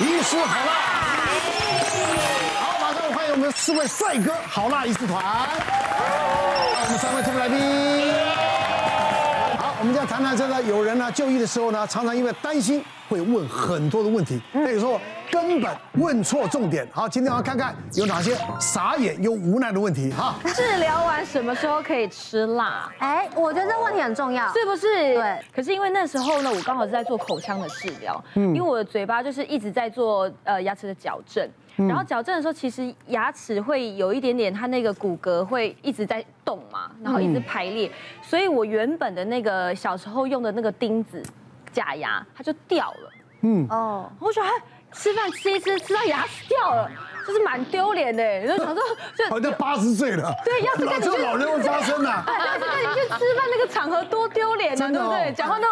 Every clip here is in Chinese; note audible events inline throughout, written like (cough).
医师好辣。好，马上欢迎我们四位帅哥好辣一师团。我们三位特别来宾。好我们要谈谈这个，有人呢就医的时候呢，常常因为担心会问很多的问题，那有时候根本问错重点。好，今天我要看看有哪些傻眼又无奈的问题。哈，治疗完什么时候可以吃辣？哎，我觉得这问题很重要，是不是？对。可是因为那时候呢，我刚好是在做口腔的治疗，嗯，因为我的嘴巴就是一直在做呃牙齿的矫正。然后矫正的时候，其实牙齿会有一点点，它那个骨骼会一直在动嘛，然后一直排列，所以我原本的那个小时候用的那个钉子假牙，它就掉了。嗯哦，我说吃饭吃一吃，吃到牙齿掉了，就是蛮丢脸的。(laughs) 就想说，就好像八十岁了。对，要是跟你去老人会发生啊。对，(laughs) 要是跟你去吃饭那个场合多丢脸呢，对不对？讲话都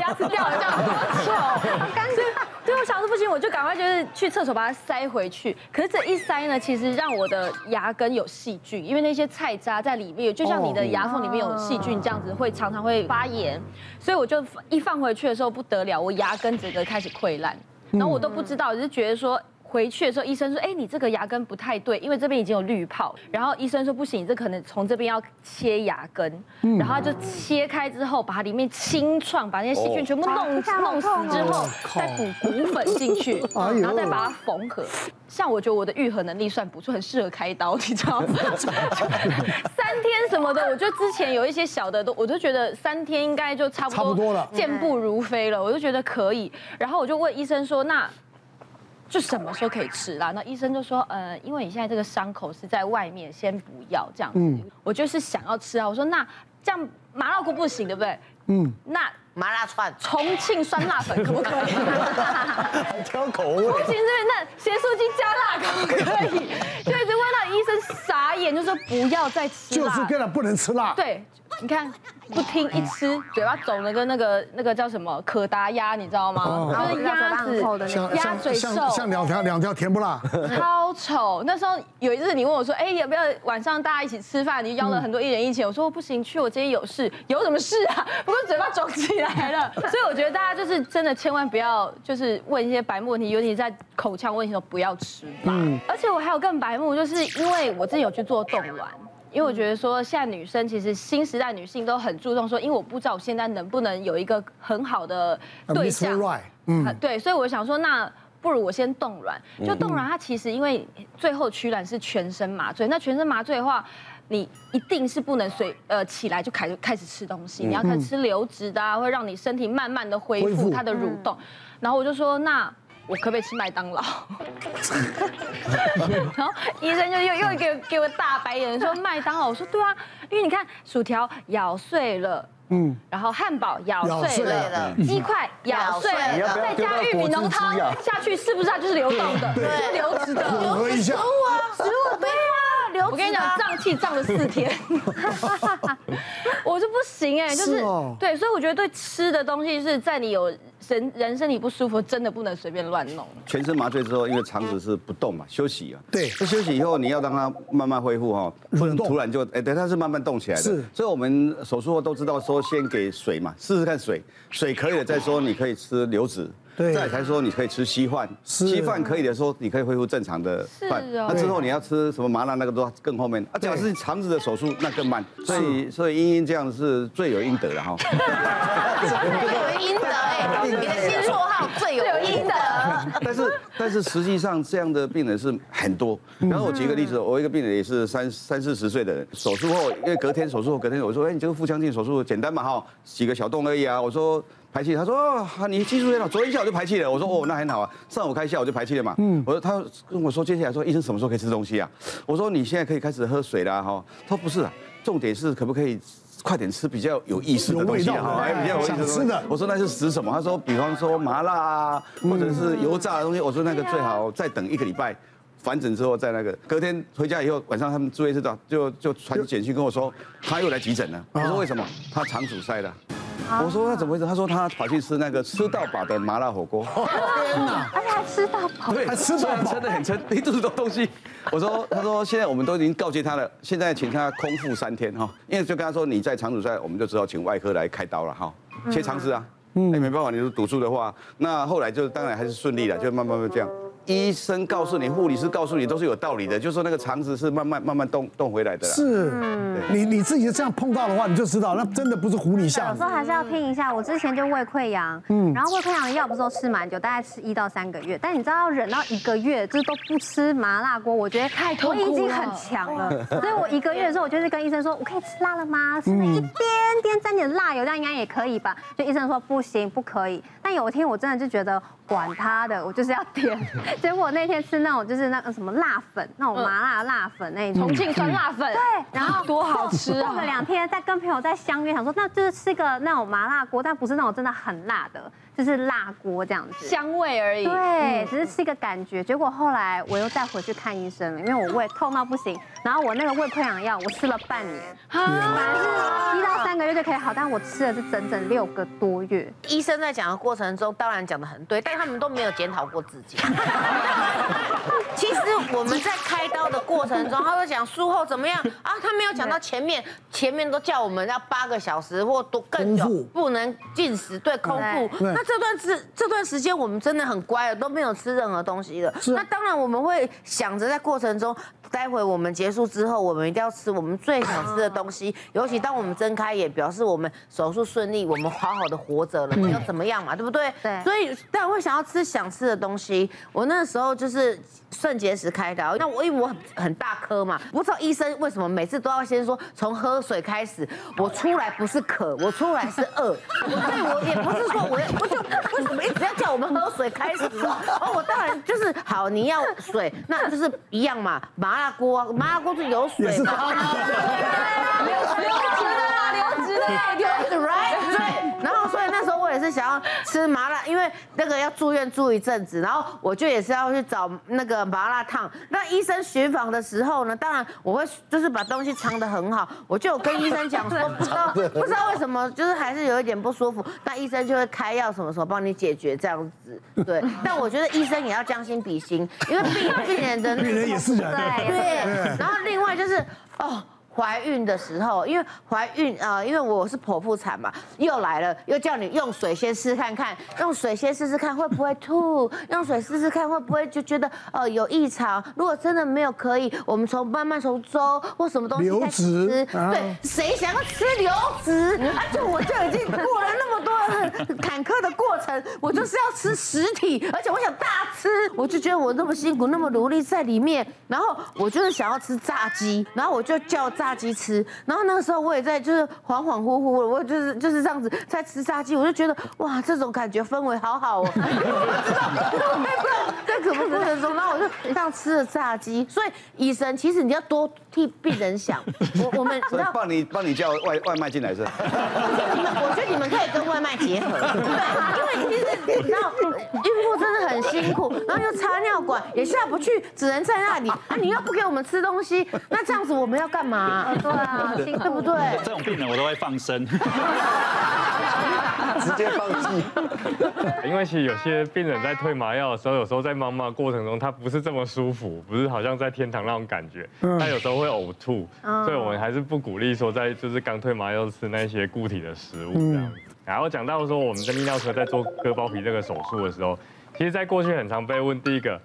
牙齿掉了这样，好丑，好干脆。对，我想说不行，我就赶快就是去厕所把它塞回去。可是这一塞呢，其实让我的牙根有细菌，因为那些菜渣在里面，就像你的牙缝里面有细菌这样子，会常常会发炎。所以我就一放回去的时候不得了，我牙根整个开始溃烂，然后我都不知道，我就觉得说。回去的时候，医生说：“哎，你这个牙根不太对，因为这边已经有滤泡。”然后医生说：“不行，你这可能从这边要切牙根。”然后他就切开之后，把它里面清创，把那些细菌全部弄弄死之后，再补骨粉进去，然后再把它缝合。像我觉得我的愈合能力算不错，很适合开刀，你知道吗？(laughs) 什么的，我觉得之前有一些小的都，我就觉得三天应该就差不多了，健步如飞了，我就觉得可以。然后我就问医生说：“那？”就什么时候可以吃啦？那医生就说，呃，因为你现在这个伤口是在外面，先不要这样子。嗯，我就是想要吃啊。我说那这样麻辣锅不行，对不对？嗯，那麻辣串、重庆酸辣粉可不可以？(laughs) 挑口味。不行，对，那咸酥鸡加辣可不可以？就一直问到医生傻眼，就说不要再吃辣。就是跟他不能吃辣。对。你看，不听一吃，嘴巴肿了跟那个那个叫什么可达鸭，你知道吗？就是鸭子，鸭嘴兽，像两条两条甜不辣，超丑。那时候有一次你问我说，哎，要不要晚上大家一起吃饭？你邀了很多艺人一起，我说不行，去我今天有事，有什么事啊？(laughs) 不过嘴巴肿起来了。(laughs) 所以我觉得大家就是真的千万不要就是问一些白目问题，尤其在口腔问题的时候不要吃辣。而且我还有更白目，就是因为我自己有去做冻卵。因为我觉得说，现在女生其实新时代女性都很注重说，因为我不知道我现在能不能有一个很好的对象，嗯，对，所以我想说，那不如我先冻卵。就冻卵，它其实因为最后取卵是全身麻醉，那全身麻醉的话，你一定是不能随呃起来就开始开始吃东西，你要开始吃流质的啊，会让你身体慢慢的恢复它的蠕动。然后我就说那。我可不可以吃麦当劳？(laughs) 然后医生就又又给给我大白眼，说麦当劳。我说对啊，因为你看薯条咬碎了，嗯，然后汉堡咬碎了，鸡块咬碎了，再加玉米浓汤下去，是不是它就是流动的？对，流质的。(laughs) 食物啊，食物我跟你讲，胀气胀了四天，(laughs) 我就不行哎，就是对，所以我觉得对吃的东西是在你有。人人身体不舒服，真的不能随便乱弄。全身麻醉之后，因为肠子是不动嘛，休息啊。对。那休息以后，你要让它慢慢恢复哈，不能突然就哎，对，它是慢慢动起来的。是。所以我们手术后都知道说，先给水嘛，试试看水，水可以了再说，你可以吃流质。对。再才说你可以吃稀饭，稀饭可以的时候，你可以恢复正常的饭。是。那之后你要吃什么麻辣那个都更后面。啊，假如是肠子的手术，那更慢。所以所以茵茵这样是罪有应得的哈。(laughs) 罪有应得哎，你的新绰号罪有应得。但是但是实际上这样的病人是很多。然后我举个例子，我一个病人也是三三四十岁的人，手术后因为隔天手术后隔天我说，哎，你这个腹腔镜手术简单嘛哈，几个小洞而已啊。我说排气，他说啊，你技术很好，昨天下午就排气了。我说哦，那很好啊，上午开下午就排气了嘛。嗯，我说他跟我说接下来说医生什么时候可以吃东西啊？我说你现在可以开始喝水了哈。他说不是啊，重点是可不可以？快点吃比较有意思的东西哈，还比较有意思的东西。我说那是食什么？他说比方说麻辣啊，或者是油炸的东西。我说那个最好再等一个礼拜，反诊之后再那个。隔天回家以后，晚上他们住院室长就就传简讯跟我说，他又来急诊了。我说为什么？他肠阻塞了。我说那怎么回事？他说他跑去吃那个吃到饱的麻辣火锅。(laughs) 天哪！而且还吃到饱。对，他吃到饱，撑 (laughs) 的很撑，一肚子都东西。我说，他说现在我们都已经告诫他了，现在请他空腹三天哈，因为就跟他说你在肠阻塞，我们就只好请外科来开刀了哈，切肠子啊，嗯，那没办法，你就堵住的话，那后来就当然还是顺利了，就慢慢慢这样。医生告诉你，护理师告诉你，都是有道理的，就是说那个肠子是慢慢慢慢动动回来的。是，你你自己这样碰到的话，你就知道那真的不是唬你吓你。有时候还是要听一下。我之前就胃溃疡，嗯，然后胃溃疡的药不是都吃蛮久，大概吃一到三个月。但你知道要忍到一个月，就是都不吃麻辣锅，我觉得太痛苦了。我已经很强了，所以我一个月的时候，我就是跟医生说，我可以吃辣了吗？吃了一点点沾点辣油，这样应该也可以吧？就医生说不行，不可以。但有一天我真的就觉得。管他的，我就是要点。(laughs) 结果我那天吃那种就是那个什么辣粉，那种麻辣辣粉那种，重庆酸辣粉。对，然后 (laughs) 多好吃啊！过了两天，再跟朋友再相约，想说那就是吃个那种麻辣锅，但不是那种真的很辣的。就是辣锅这样子，香味而已。对，只是吃一个感觉。结果后来我又再回去看医生了，因为我胃痛到不行。然后我那个胃溃疡药，我吃了半年，本来是一到三个月就可以好，但我吃了是整整六个多月。医生在讲的过程中，当然讲得很对，但他们都没有检讨过自己。(laughs) 其实我们在开刀的过程中，他会讲术后怎么样啊？他没有讲到前面，前面都叫我们要八个小时或多更久，不能进食，对，空腹。那这段时这段时间我们真的很乖了，都没有吃任何东西了。那当然我们会想着在过程中，待会我们结束之后，我们一定要吃我们最想吃的东西。尤其当我们睁开眼，表示我们手术顺利，我们好好的活着了，没有怎么样嘛，对不对？对。所以当然会想要吃想吃的东西。我那时候就是肾结石开刀，那我因为我很很大颗嘛，不知道医生为什么每次都要先说从喝水开始。我出来不是渴，我出来是饿。所以我也不是说我我就。为什么一直要叫我们喝水开始？哦，我当然就是好，你要水，那就是一样嘛。麻辣锅，麻辣锅是有水 (laughs) 是想要吃麻辣，因为那个要住院住一阵子，然后我就也是要去找那个麻辣烫。那医生巡访的时候呢，当然我会就是把东西藏得很好，我就有跟医生讲说，不知道不知道为什么，就是还是有一点不舒服，那医生就会开药什么什么帮你解决这样子。对，但我觉得医生也要将心比心，因为病病人的 (laughs) 病人也是人，对。然后另外就是哦。怀孕的时候，因为怀孕啊、呃，因为我是剖腹产嘛，又来了，又叫你用水先试看看，用水先试试看会不会吐，用水试试看会不会就觉得呃有异常。如果真的没有，可以我们从慢慢从粥或什么东西开始吃。对，谁想要吃流质？而且我就已经过了那么多很坎坷的过过程，我就是要吃实体，而且我想大吃，我就觉得我那么辛苦，那么努力在里面，然后我就是想要吃炸鸡，然后我就叫。炸鸡吃，然后那个时候我也在，就是恍恍惚惚的，我就是就是这样子在吃炸鸡，我就觉得哇，这种感觉氛围好好哦。不知道在可不可能中，然后我就这样吃了炸鸡。所以医生，其实你要多替病人想。我我们要帮你帮你叫外外卖进来是。我觉得你们可以跟外卖结合，对，因为其实你知道孕妇真的很辛苦，然后又插尿管也下不去，只能在那里啊，你又不给我们吃东西，那这样子我们要干嘛？(laughs) 啊，对啊，对不对？这种病人我都会放生，直接放弃。因为其实有些病人在退麻药的时候，有时候在妈妈过程中，他不是这么舒服，不是好像在天堂那种感觉，他有时候会呕吐，所以我们还是不鼓励说在就是刚退麻药吃那些固体的食物这样。然后讲到说我们的泌尿科在做割包皮这个手术的时候，其实在过去很常被问第一个。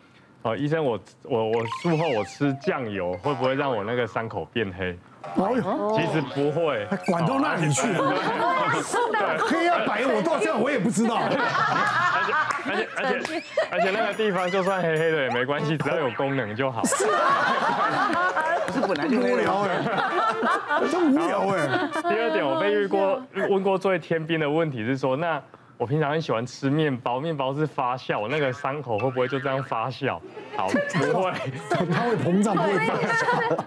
哦，医生，我我我术后我吃酱油会不会让我那个伤口变黑？其实不会，管到那里去 (laughs) 黑啊白，我到这样我也不知道。(laughs) 而且而且而且而且那个地方就算黑黑的也没关系，只要有功能就好。是不是本来就无聊哎，真无聊哎。第二点，我被遇过问过最天兵的问题是说那。我平常很喜欢吃面包，面包是发酵，我那个伤口会不会就这样发酵？好，(laughs) 不会，它会膨胀，不会发酵。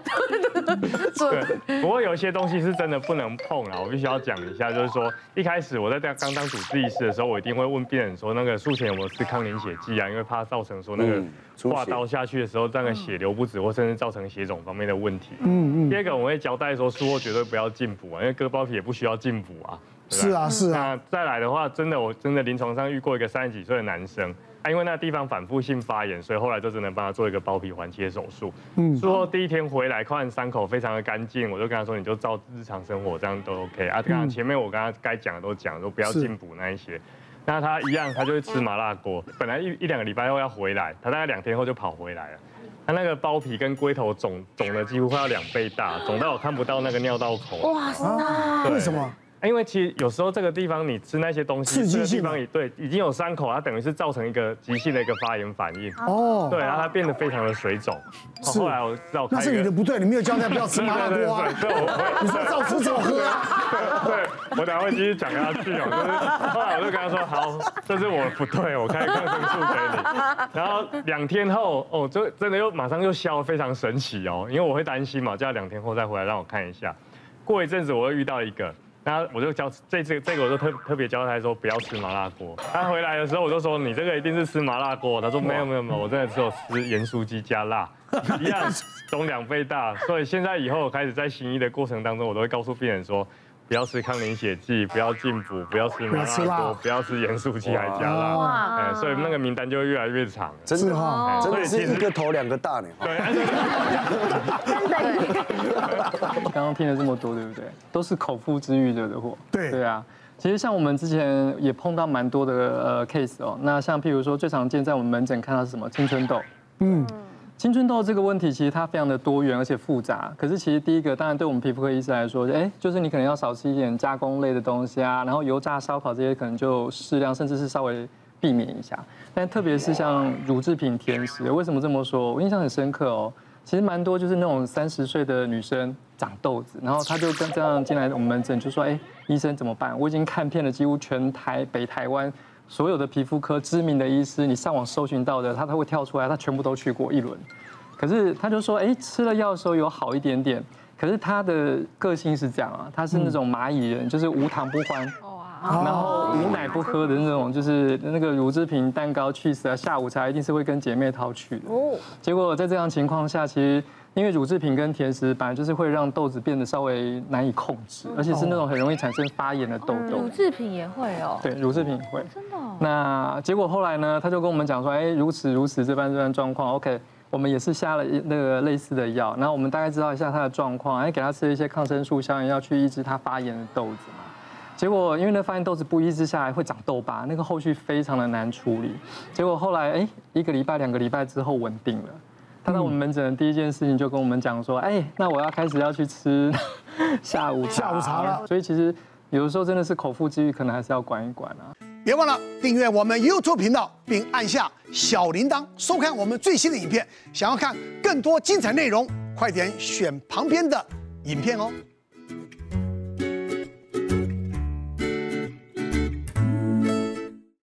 对，不过有一些东西是真的不能碰啊，我必须要讲一下，就是说一开始我在刚当主治医师的时候，我一定会问病人说，那个术前有没有吃抗凝血剂啊？因为怕造成说那个挂刀下去的时候，那个血流不止，或甚至造成血肿方面的问题。嗯嗯。第二个我会交代说，术后绝对不要进补啊，因为割包皮也不需要进补啊。是啊，是啊。那再来的话，真的，我真的临床上遇过一个三十几岁的男生，啊，因为那地方反复性发炎，所以后来就只能帮他做一个包皮环切手术。嗯，术后第一天回来，看伤口非常的干净，我就跟他说，你就照日常生活这样都 OK 啊。刚刚前面我刚刚该讲的都讲，说不要进补那一些。那他一样，他就会吃麻辣锅。本来一一两个礼拜后要回来，他大概两天后就跑回来了。他那个包皮跟龟头肿肿的几乎快要两倍大，肿到我看不到那个尿道口。哇塞！为什么？因为其实有时候这个地方你吃那些东西，这个地方也对，已经有伤口，它等于是造成一个急性的一个发炎反应。哦，对，然后它变得非常的水肿。是。后来我知道，那是你的不对，你没有交代不要吃麻辣锅啊。对，你说照吃照喝啊。对，我等下会继续讲下去哦。就是后来我就跟他说，好，这是我不对，我开抗生素给你。然后两天后，哦，就真的又马上又消，非常神奇哦。因为我会担心嘛，叫两天后再回来让我看一下。过一阵子我又遇到一个。那我就教这这这个，我就特特别教他说不要吃麻辣锅。他回来的时候，我就说你这个一定是吃麻辣锅。他说没有没有没有，我真的只有吃盐酥鸡加辣，一样肿两倍大。所以现在以后我开始在行医的过程当中，我都会告诉病人说。不要吃抗凝血剂，不要进补，不要吃麻辣锅，不要吃盐酥鸡还加辣，哎，所以那个名单就会越来越长。真的哈，真的是一个头两个大呢。(laughs) 对。(laughs) 刚刚听了这么多，对不对？都是口腹之欲惹的祸。对。对啊，其实像我们之前也碰到蛮多的呃 case 哦。那像譬如说最常见在我们门诊看到是什么青春痘？嗯。青春痘这个问题其实它非常的多元而且复杂，可是其实第一个当然对我们皮肤科医师来说，哎，就是你可能要少吃一点加工类的东西啊，然后油炸烧烤这些可能就适量，甚至是稍微避免一下。但特别是像乳制品、甜食，为什么这么说？我印象很深刻哦，其实蛮多就是那种三十岁的女生长痘子，然后她就跟这样进来我们门诊就说，哎，医生怎么办？我已经看遍了几乎全台北台湾。所有的皮肤科知名的医师，你上网搜寻到的，他都会跳出来，他全部都去过一轮。可是他就说，哎，吃了药的时候有好一点点。可是他的个性是这样啊，他是那种蚂蚁人，就是无糖不欢，然后无奶不喝的那种，就是那个乳制品、蛋糕、cheese 啊，下午茶一定是会跟姐妹淘去的。结果在这样情况下，其实。因为乳制品跟甜食本来就是会让豆子变得稍微难以控制，而且是那种很容易产生发炎的痘痘。乳制品也会哦。对，乳制品也会。真的。那结果后来呢，他就跟我们讲说，哎，如此如此这般这般状况，OK，我们也是下了那个类似的药，然后我们大概知道一下他的状况，哎，给他吃了一些抗生素消炎药去抑制他发炎的豆子嘛。结果因为那发炎豆子不抑制下来会长痘疤，那个后续非常的难处理。结果后来哎，一个礼拜两个礼拜之后稳定了。他到我们门诊的第一件事情就跟我们讲说，哎，那我要开始要去吃 (laughs) 下午下午茶了。所以其实有的时候真的是口腹之欲，可能还是要管一管啊。别忘了订阅我们 YouTube 频道，并按下小铃铛，收看我们最新的影片。想要看更多精彩内容，快点选旁边的影片哦。